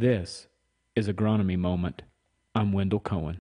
This is Agronomy Moment. I'm Wendell Cohen.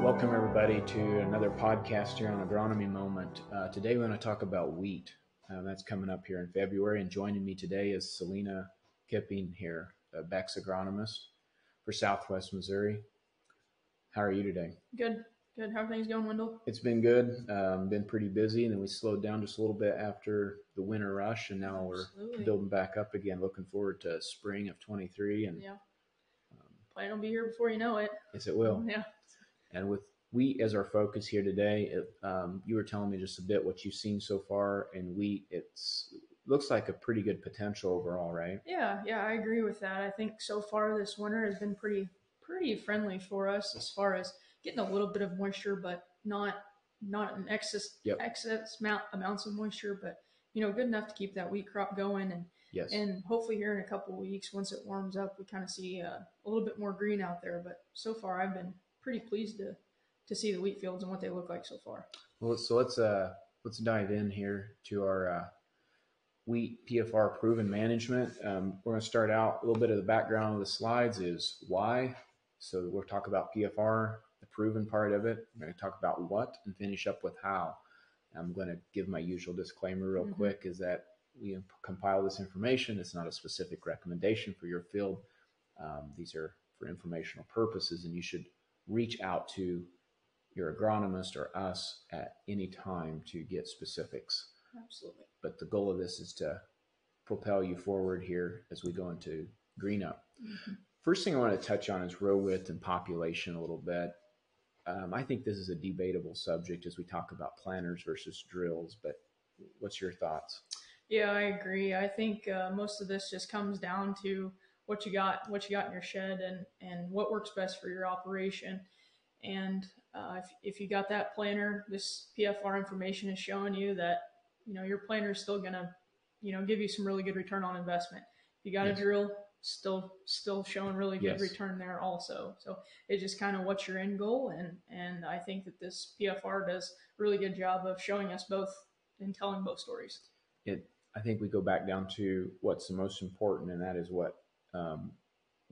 Welcome, everybody, to another podcast here on Agronomy Moment. Uh, today, we're going to talk about wheat. Um, that's coming up here in February. And joining me today is Selena Kipping here, a Beck's agronomist for Southwest Missouri. How are you today? Good, good. How are things going, Wendell? It's been good. Um, been pretty busy, and then we slowed down just a little bit after the winter rush, and now Absolutely. we're building back up again. Looking forward to spring of 23, and Yeah, um, plan will be here before you know it. yes, it will. Yeah, And with wheat as our focus here today, it, um, you were telling me just a bit what you've seen so far in wheat. It's looks like a pretty good potential overall, right? yeah, yeah. I agree with that. I think so far this winter has been pretty, pretty friendly for us as far as getting a little bit of moisture, but not, not an excess, Yep. excess amount amounts of moisture, but you know, good enough to keep that wheat crop going and. Yes. And hopefully, here in a couple of weeks, once it warms up, we kind of see uh, a little bit more green out there. But so far, I've been pretty pleased to to see the wheat fields and what they look like so far. Well, so let's uh let's dive in here to our uh, wheat PFR proven management. Um, we're going to start out a little bit of the background of the slides is why. So we'll talk about PFR, the proven part of it. We're going to talk about what and finish up with how. I'm going to give my usual disclaimer real Mhm. quick is that we compile this information. It's not a specific recommendation for your field. Um, these are for informational purposes, and you should reach out to your agronomist or us at any time to get specifics. Absolutely. But the goal of this is to propel you forward here as we go into green up. Mhm. First thing I want to touch on is row width and population a little bit. Um, I think this is a debatable subject as we talk about planters versus drills, but what's your thoughts? Yeah, I agree. I think uh, most of this just comes down to what you got, what you got in your shed, and and what works best for your operation. And uh, if if you got that planter, this PFR information is showing you that you know your planter is still gonna you know give you some really good return on investment. If you got Yes. a drill, still still showing really good Yes. return there also. So it's just kind of what's your end goal, and and I think that this PFR does a really good job of showing us both and telling both stories. it I think we go back down to what's the most important, and that is what um,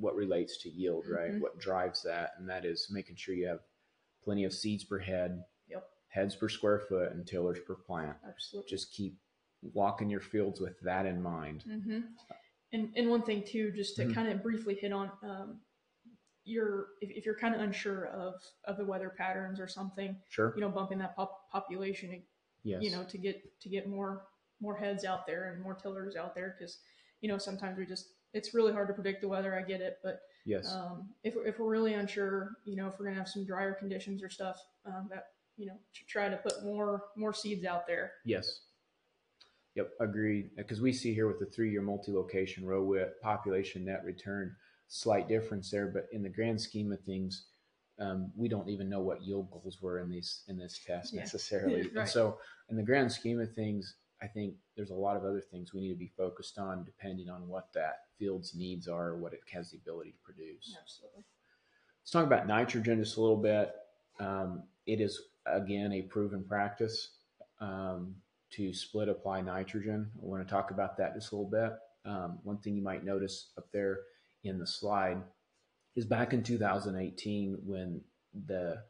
what relates to yield, right? Mhm. What drives that, and that is making sure you have plenty of seeds per head, Yep. heads per square foot, and tillers per plant. Absolutely. Just keep walking your fields with that in mind. hmm And and one thing too, just to Mhm. kind of briefly hit on, um, you're if, if you're kind of unsure of of the weather patterns or something, Sure. you know, bumping that pop, population, Yes. you know, to get to get more more heads out there and more tillers out there, because you know sometimes we just it's really hard to predict the weather. I get it, but yes. um, if we're, if we're really unsure, you know, if we're gonna have some drier conditions or stuff, um, that you know, to try to put more more seeds out there. Yes. Yep, agreed. Because we see here with the three-year multi-location row width population net return, slight difference there, but in the grand scheme of things, um, we don't even know what yield goals were in these in this test Yeah. necessarily. And Right. so, in the grand scheme of things, I think there's a lot of other things we need to be focused on, depending on what that field's needs are, what it has the ability to produce. Absolutely. Let's talk about nitrogen just a little bit. Um, it is again a proven practice um, to split apply nitrogen. I want to talk about that just a little bit. Um, one thing you might notice up there in the slide is back in 2018 when the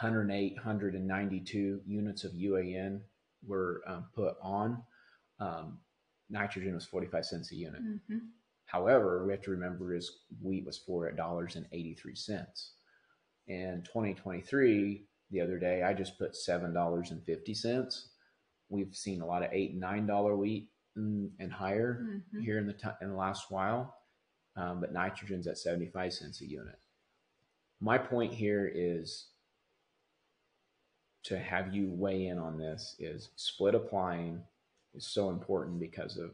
108, 192 units of UAN were um, put on, um, nitrogen was 45 cents a unit. hmm However, we have to remember is wheat was four dollars and eighty three cents. In 2023, the other day, I just put seven dollars and fifty cents. We've seen a lot of eight and nine dollar wheat and, and higher Mhm. here in the ti in the last while, um, but nitrogen's at seventy five cents a unit. My point here is to have you weigh in on this is split applying is so important because of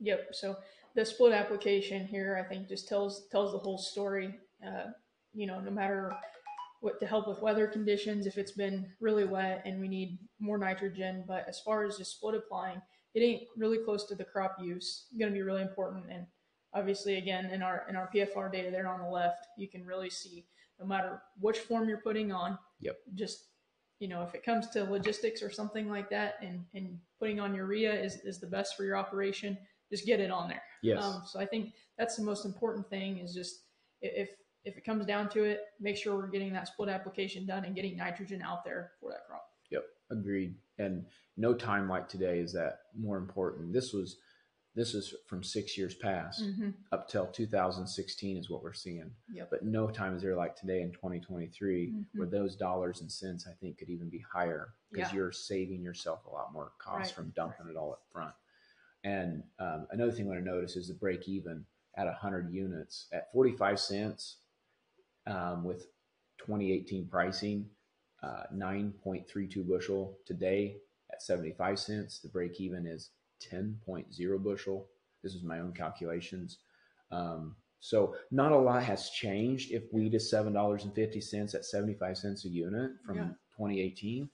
Yep. So the split application here, I think, just tells tells the whole story. Uh, you know, no matter what to help with weather conditions, if it's been really wet and we need more nitrogen, but as far as just split applying, getting really close to the crop use going to be really important. And obviously, again, in our in our PFR data there on the left, you can really see no matter which form you're putting on. Yep. Just you know, if it comes to logistics or something like that, and and putting on urea is is the best for your operation, just get it on there. Yes. Um, so I think that's the most important thing is just if if it comes down to it, make sure we're getting that split application done and getting nitrogen out there for that crop. Yep, agreed. And no time like today is that more important. This was this is from six years past Mm-hmm. up till 2016 is what we're seeing. Yep. But no time is there like today in 2023 Mhm. where those dollars and cents I think could even be higher because Yeah. you're saving yourself a lot more cost Right. from dumping it all up front. And um, another thing I want to notice is the break even at 100 units at 45 cents um, with 2018 pricing, uh, 9.32 bushel today at 75 cents. The break even is 10.0 bushel. This is my own calculations. Um, so not a lot has changed. If wheat is seven dollars and fifty cents at seventy five cents a unit from Yeah. 2018,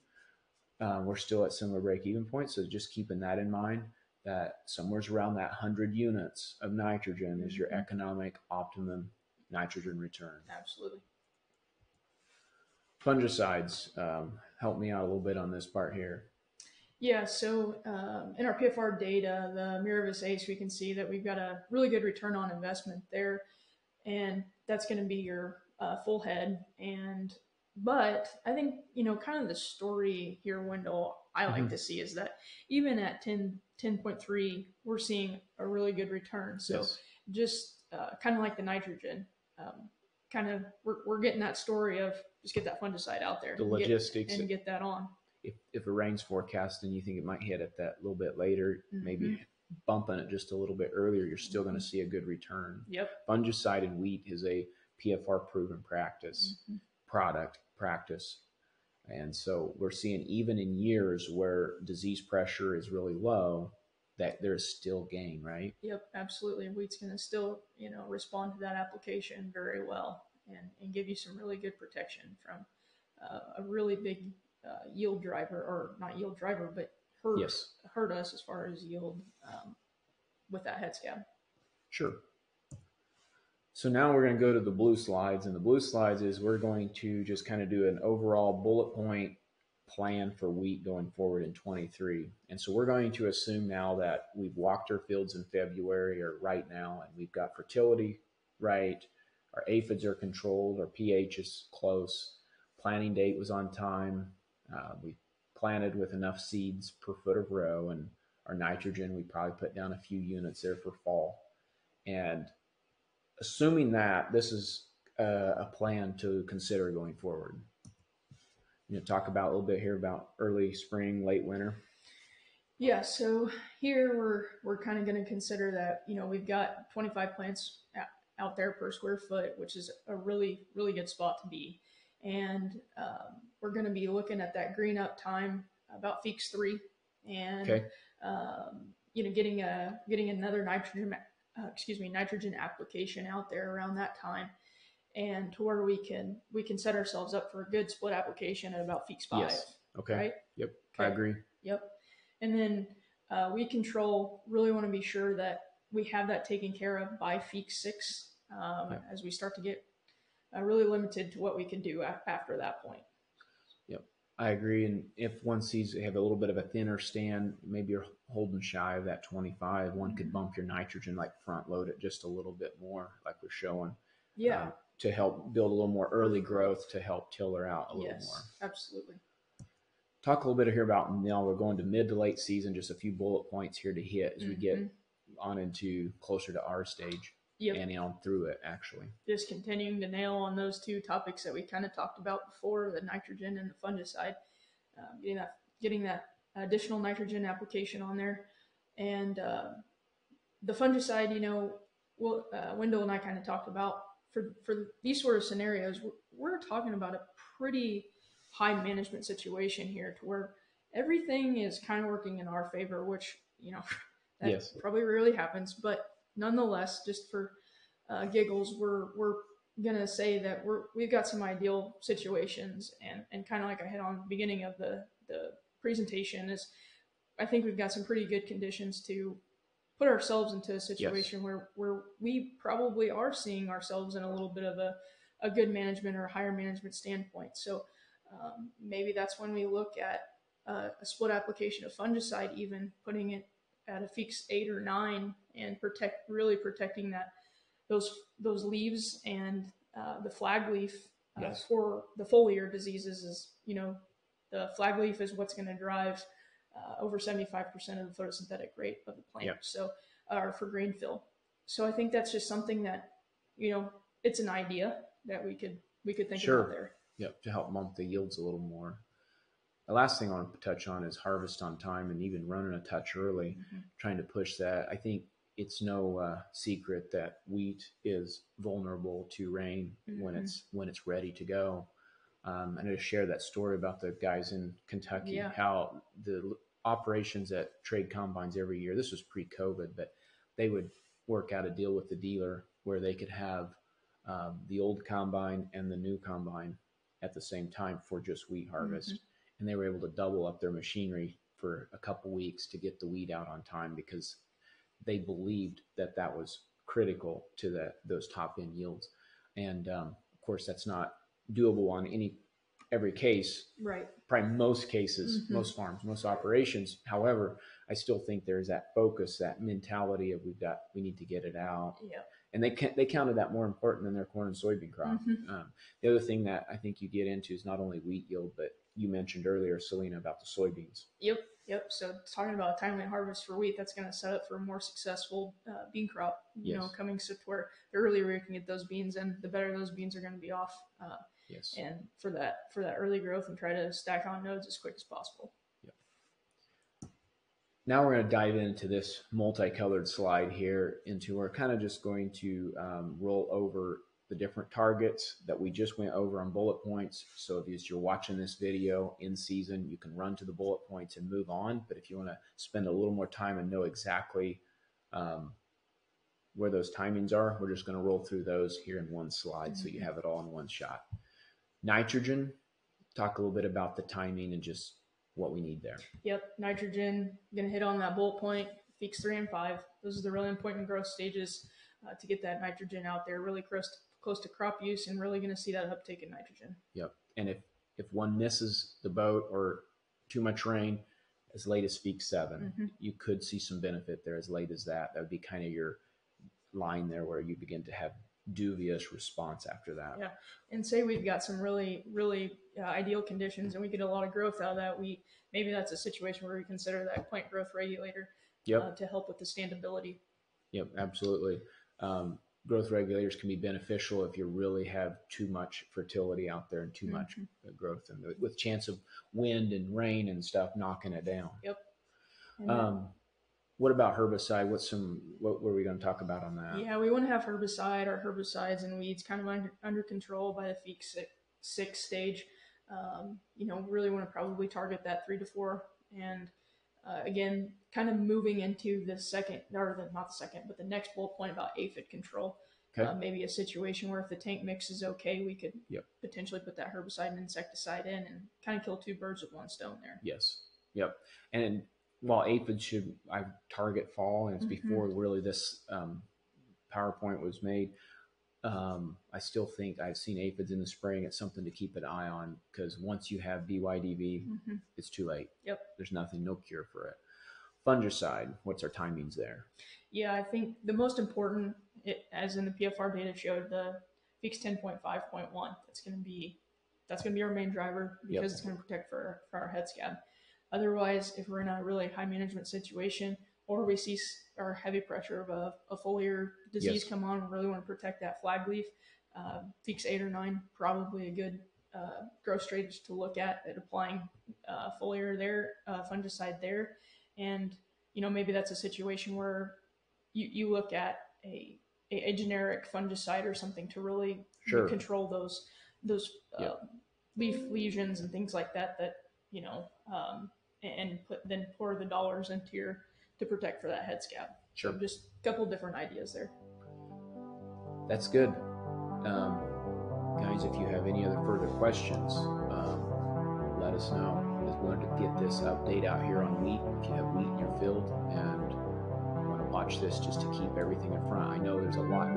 uh, we're still at similar break even points. So just keeping that in mind that somewhere's around that hundred units of nitrogen is your Mhm. economic optimum nitrogen return. Absolutely. Fungicides, um, help me out a little bit on this part here. Yeah, so um, in our PFR data, the Miravis Ace, we can see that we've got a really good return on investment there, and that's going to be your uh, full head. And but I think you know, kind of the story here, Wendell, I like Mhm. to see is that even at 10, 10.3, we're seeing a really good return. So Yes. just uh, kind of like the nitrogen, um, kind of we're, we're getting that story of just get that fungicide out there The and get- logistics, and get that on. If, if a rain's forecast and you think it might hit at that little bit later, maybe Mm-hmm. bumping it just a little bit earlier, you're still going to see a good return. Yep. Fungicide in wheat is a PFR proven practice, Mhm. product practice. And so we're seeing even in years where disease pressure is really low, that there's still gain, right? Yep, absolutely. And Wheat's going to still, you know, respond to that application very well and, and give you some really good protection from uh, a really big uh, yield driver, or not yield driver, but hurt Yes. hurt us as far as yield um, with that head scab. Sure. So now we're going to go to the blue slides, and the blue slides is we're going to just kind of do an overall bullet point plan for wheat going forward in 23. And so we're going to assume now that we've walked our fields in February or right now, and we've got fertility right, our aphids are controlled, our pH is close, planting date was on time, uh, we planted with enough seeds per foot of row, and our nitrogen, we probably put down a few units there for fall. And assuming that this is a, a plan to consider going forward. You know, talk about a little bit here about early spring, late winter. Yeah, so here we're we're kind of going to consider that you know we've got 25 plants out there per square foot, which is a really really good spot to be, and um, we're going to be looking at that green up time about Feekes three, and Okay. um, you know getting a getting another nitrogen uh, excuse me nitrogen application out there around that time, and to where we can we can set ourselves up for a good split application at about Feekes five. Yes. Okay. Right. Yep. I agree. Yep. And then uh, we control, really want to be sure that we have that taken care of by Feekes 6 um, Yeah. as we start to get uh, really limited to what we can do a- after that point. Yep, I agree. And if one sees they have a little bit of a thinner stand, maybe you're holding shy of that 25, one could Mhm. bump your nitrogen, like front load it just a little bit more, like we're showing. Yeah. um, to help build a little more early growth to help tiller out a little yes, more. absolutely. talk a little bit here about now we're going to mid to late season just a few bullet points here to hit as we get Mhm. on into closer to our stage Yep. and on through it actually Just continuing to nail on those two topics that we kind of talked about before the nitrogen and the fungicide, um, getting that getting that additional nitrogen application on there, and uh, the fungicide. You know, well, uh, Wendell and I kind of talked about for for these sort of scenarios. We're, we're talking about a pretty high management situation here, to where everything is kind of working in our favor, which you know that Yes. probably rarely happens, but nonetheless, just for uh, giggles, we're we're gonna say that we're we've got some ideal situations, and and kind of like I hit on the beginning of the the presentation is I think we've got some pretty good conditions to put ourselves into a situation where where we probably are seeing ourselves in a little bit of a, a good management or a higher management standpoint. So um, maybe that's when we look at uh, a split application of fungicide, even putting it at a Feekes eight or nine and protect really protecting that those those leaves and uh, the flag leaf uh, Yes. for the foliar diseases is you know the flag leaf is what's going to drive uh, over 75% of the photosynthetic rate of the plant so or for grain fill so i think that's just something that you know it's an idea that we could we could think Sure. about there Yep, to help bump the yields a little more. The last thing I want to touch on is harvest on time and even running a touch early, Mhm. trying to push that. I think it's no uh, secret that wheat is vulnerable to rain when Mhm. it's when it's ready to go. Um, and I just share that story about the guys in Kentucky, Yeah. how the operations at trade combines every year. This was pre-COVID, but they would work out a deal with the dealer where they could have um, the old combine and the new combine at the same time for just wheat harvest. And they were able to double up their machinery for a couple weeks to get the wheat out on time because they believed that that was critical to that those top end yields. And um, of course, that's not doable on any every case. right Probably most cases, Mhm. most farms, most operations. However, I still think there's that focus, that mentality of we've got we need to get it out yeah and they can, they counted that more important than their corn and soybean crop. Mhm. Um, the other thing that I think you get into is not only wheat yield, but you mentioned earlier, Selena, about the soybeans. Yep, yep. So talking about a timely harvest for wheat, that's going to set up for a more successful uh, bean crop. You know, Yes. coming to where the earlier we can get those beans in, the better those beans are going to be off. Uh, Yes. and for that for that early growth, and try to stack on nodes as quick as possible. Yep. Now we're going to dive into this multicolored slide here into we're kind of just going to um, roll over the different targets that we just went over on bullet points. So if you're watching this video in season, you can run to the bullet points and move on. But if you want to spend a little more time and know exactly um, where those timings are, we're just going to roll through those here in one slide so you have it all in one shot. Nitrogen, talk a little bit about the timing and just what we need there. Yep, nitrogen. Going to hit on that bullet point. Feekes three and five. Those are the really important growth stages uh, to get that nitrogen out there, really close close to crop use, and really going to see that uptake in nitrogen. Yep. And if if one misses the boat or too much rain, as late as week 7 Mhm. you could see some benefit there as late as that. That would be kind of your line there where you begin to have dubious response after that. Yeah. and say we've got some really really uh, ideal conditions and we get a lot of growth out of that we maybe that's a situation where we consider that plant growth regulator Yep. uh, to help with the standability Yep. Absolutely. Um, growth regulators can be beneficial if you really have too much fertility out there and too much Mhm. uh, growth and with chance of wind and rain and stuff knocking it down. Then- Um, what about herbicide? What's some, what were we going to talk about on that? yeah we want to have herbicide or herbicides and weeds kind of under, under control by the Feekes six, six stage um, you know really want to probably target that three to four and uh, again kind of moving into the second or the not the second but the next bullet point about aphid control Okay. uh, maybe a situation where if the tank mix is okay, we could Yep. potentially put that herbicide and insecticide in and kind of kill two birds with one stone there. Yes. Yep. And while aphids should I target fall, and it's Mhm. before really this um, PowerPoint was made, um, I still think I've seen aphids in the spring. It's something to keep an eye on because once you have BYDV, Mhm. it's too late. Yep. There's nothing, no cure for it. Fungicide. What's our timings there? Yeah, I think the most important, it, as in the PFR data showed, the Feekes 10.5.1. That's going to be that's going to be our main driver because Yep. it's going to protect for for our head scab. Otherwise, if we're in a really high management situation or we see our heavy pressure of a, a foliar disease Yes. come on, we really want to protect that flag leaf. Uh, Feekes eight or nine probably a good uh, growth stage to look at at applying uh, foliar there, uh, fungicide there, and you know maybe that's a situation where you, you look at a, a, a generic fungicide or something to really Sure. control those those uh, Yep. leaf lesions and things like that that you know um, and and put then pour the dollars into your to protect for that head scab Sure. so just a couple different ideas there That's good. Um, guys, if you have any other further questions, um, let us know. is wanted to get this update out here on wheat. If you have wheat in your field and want to watch this just to keep everything in front, I know there's a lot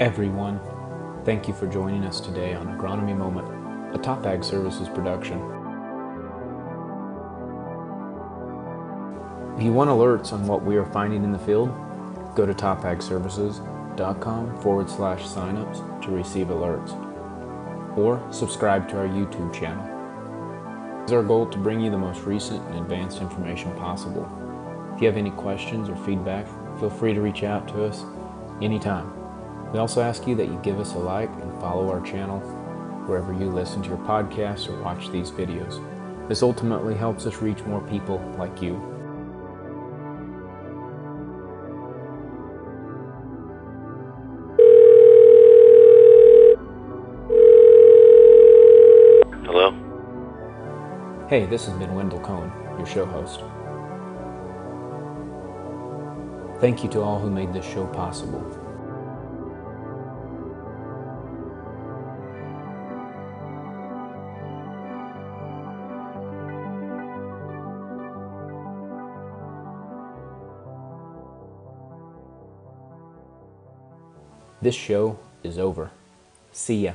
Everyone, thank you for joining us today on Agronomy Moment, a Top Ag Services production. If you want alerts on what we are finding in the field, go to topagservices.com forward slash signups to receive alerts, or subscribe to our YouTube channel. It's our goal to bring you the most recent and advanced information possible. If you have any questions or feedback, feel free to reach out to us anytime. We also ask you that you give us a like and follow our channel wherever you listen to your podcasts or watch these videos. This ultimately helps us reach more people like you. Hello? Hey, this has been Wendell Cohn, your show host. Thank you to all who made this show possible. This show is over. See ya.